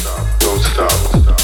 stop, don't stop.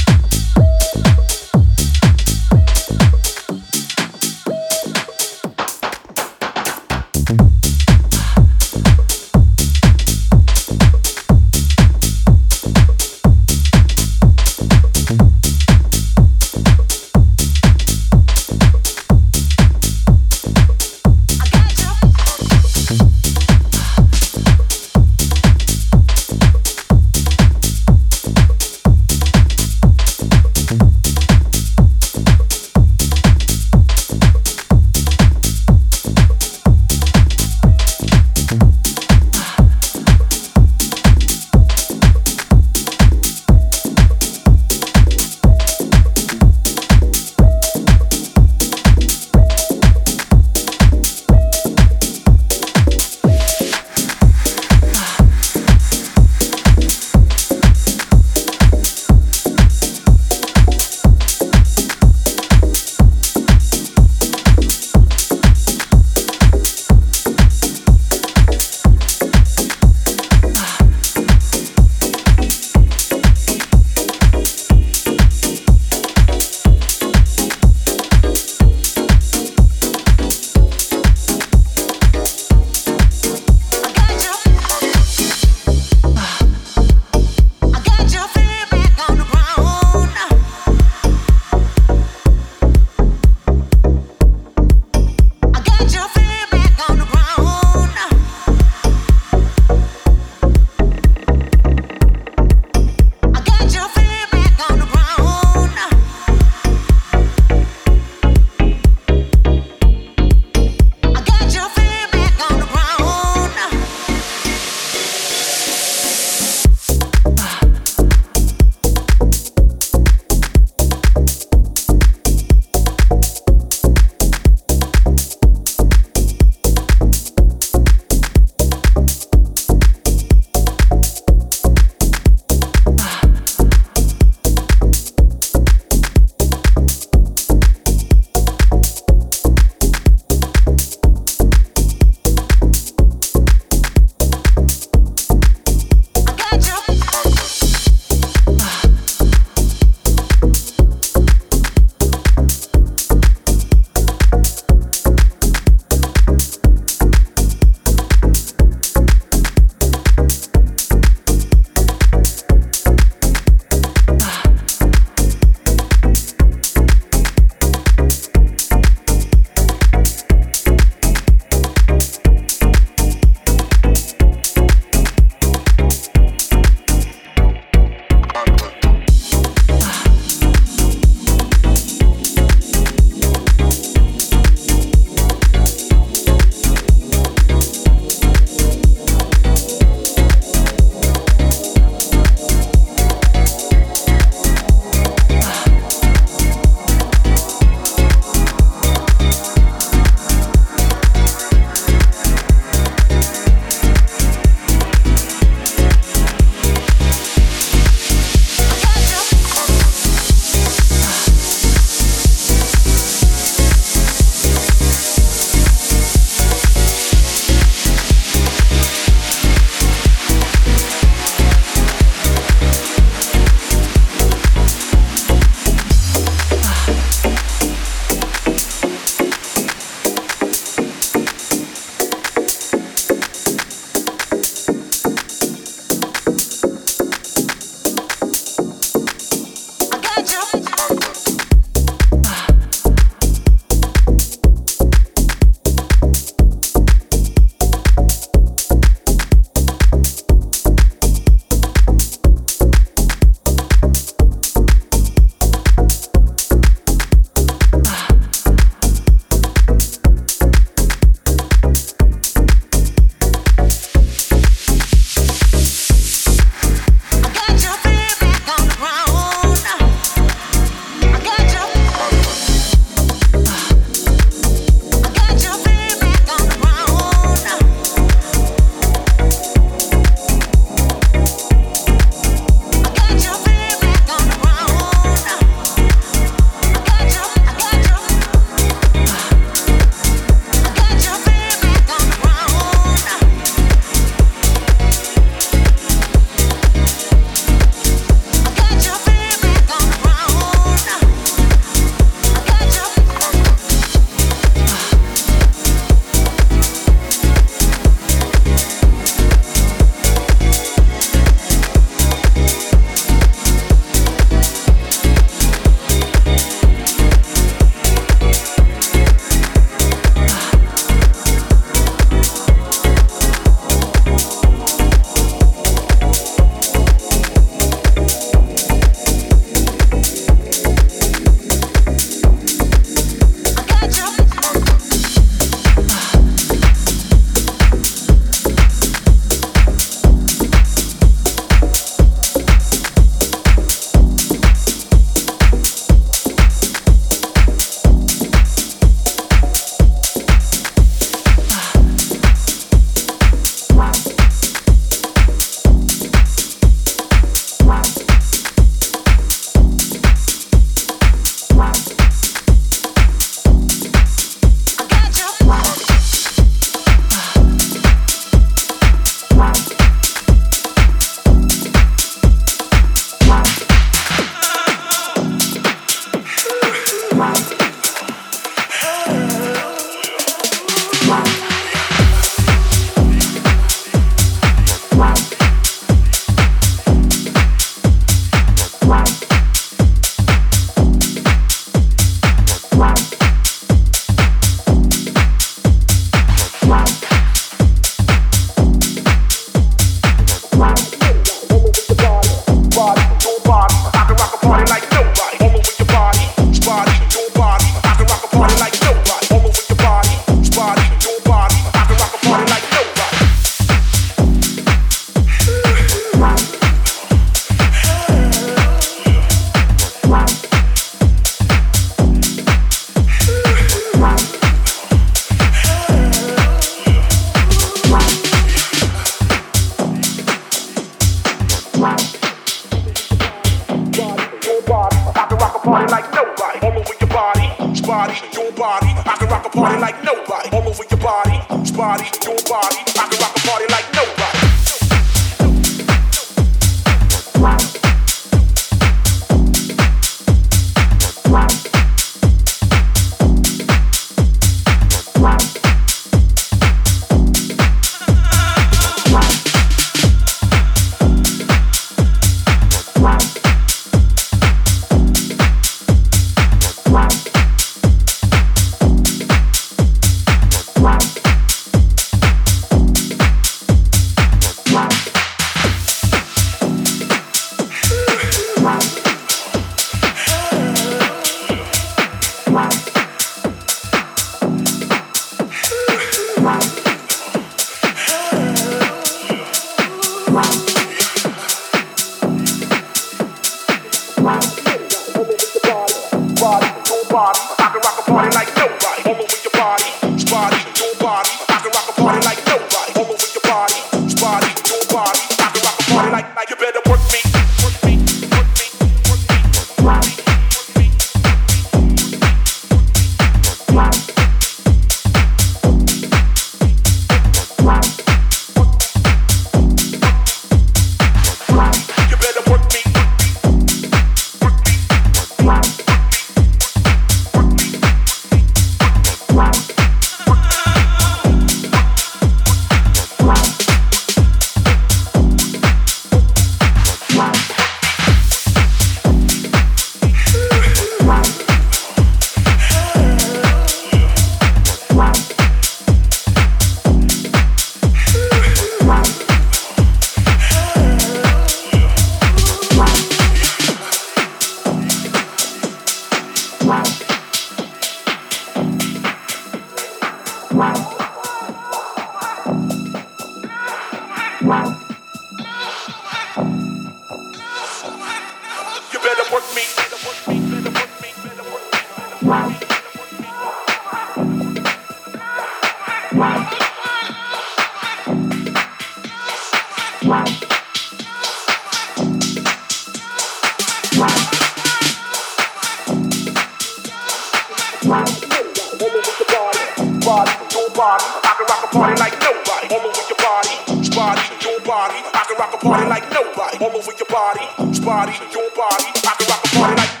body. I can rock a party like nobody. All over your body, whose body, your body. I can rock a party like.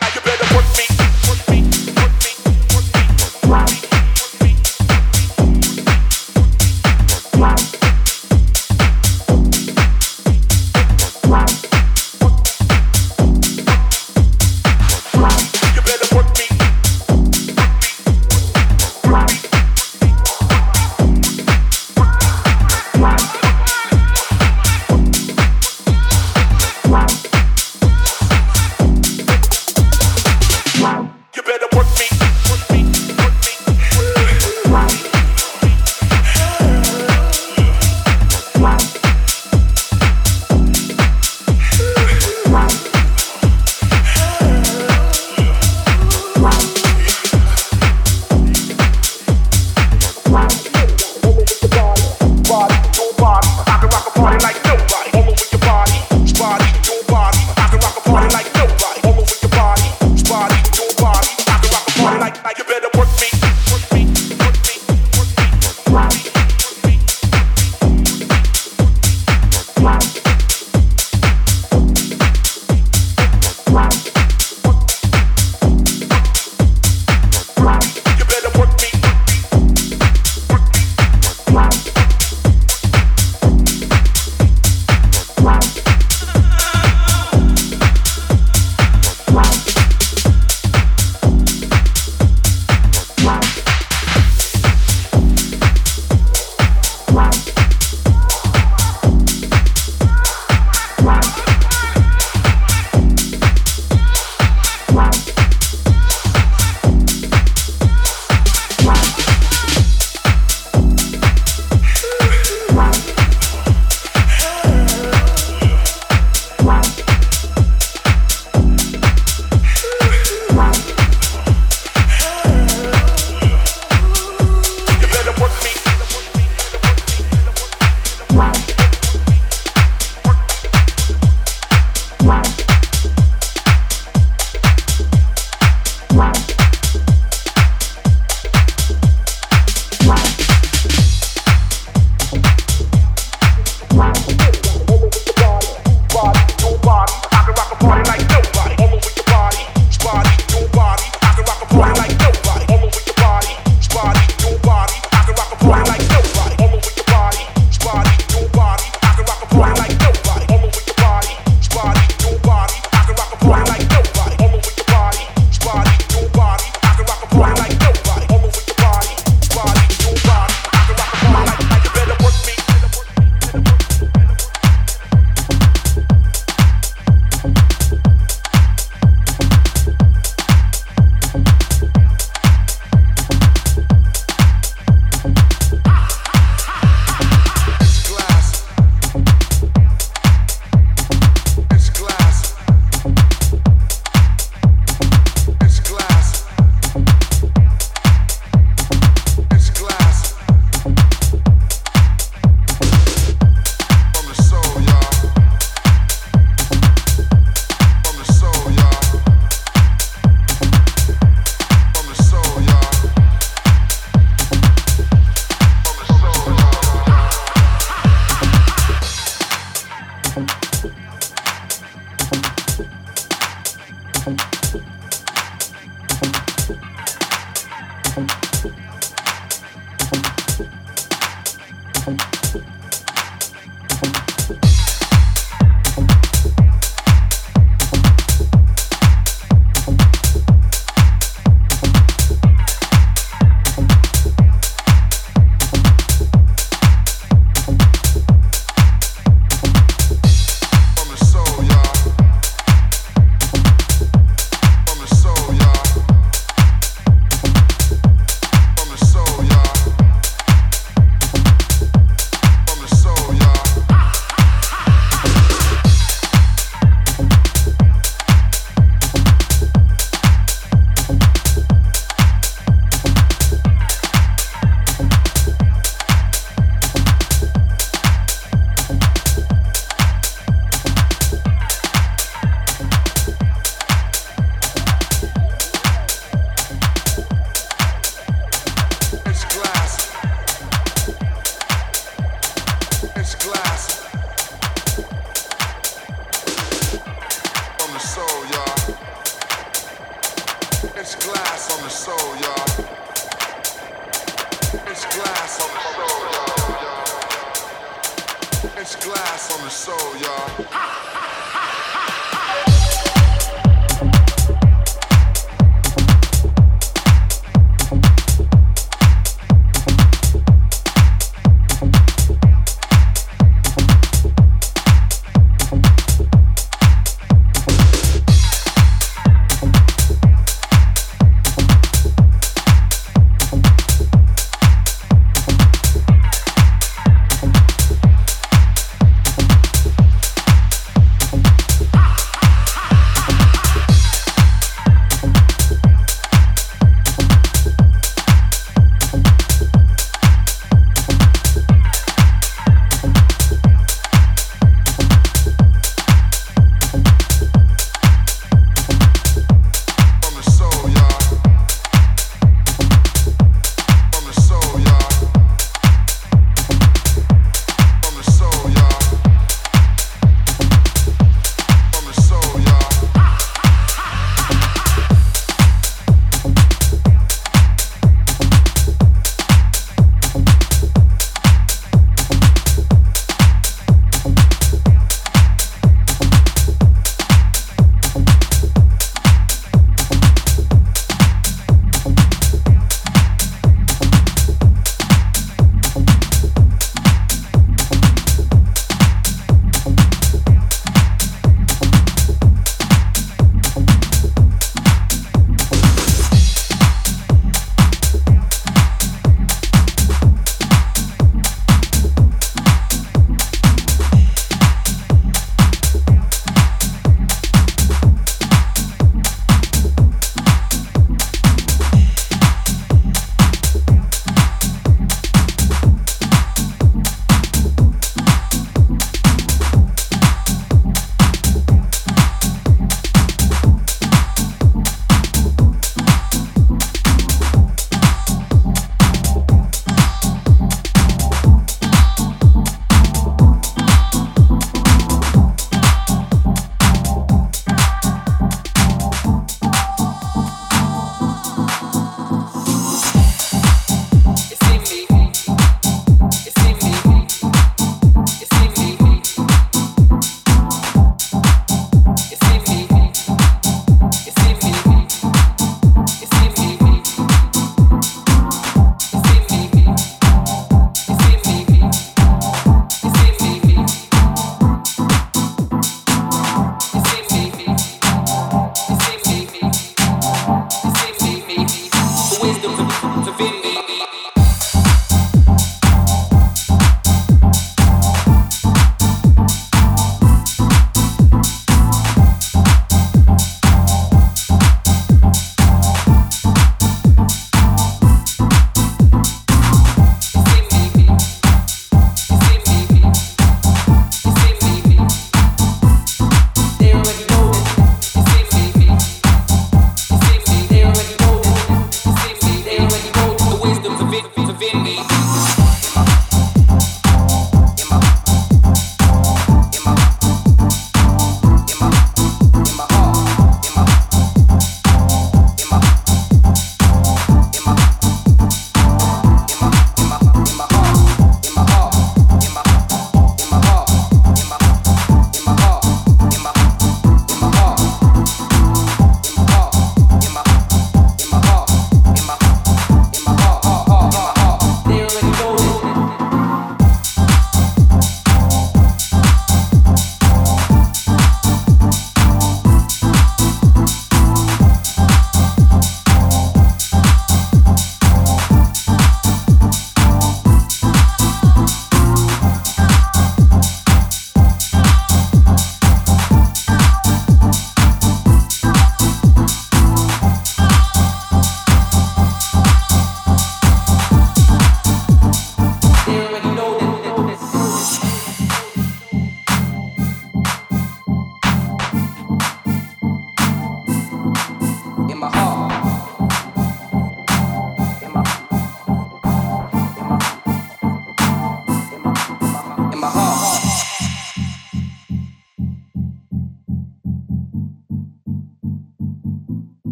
Bye.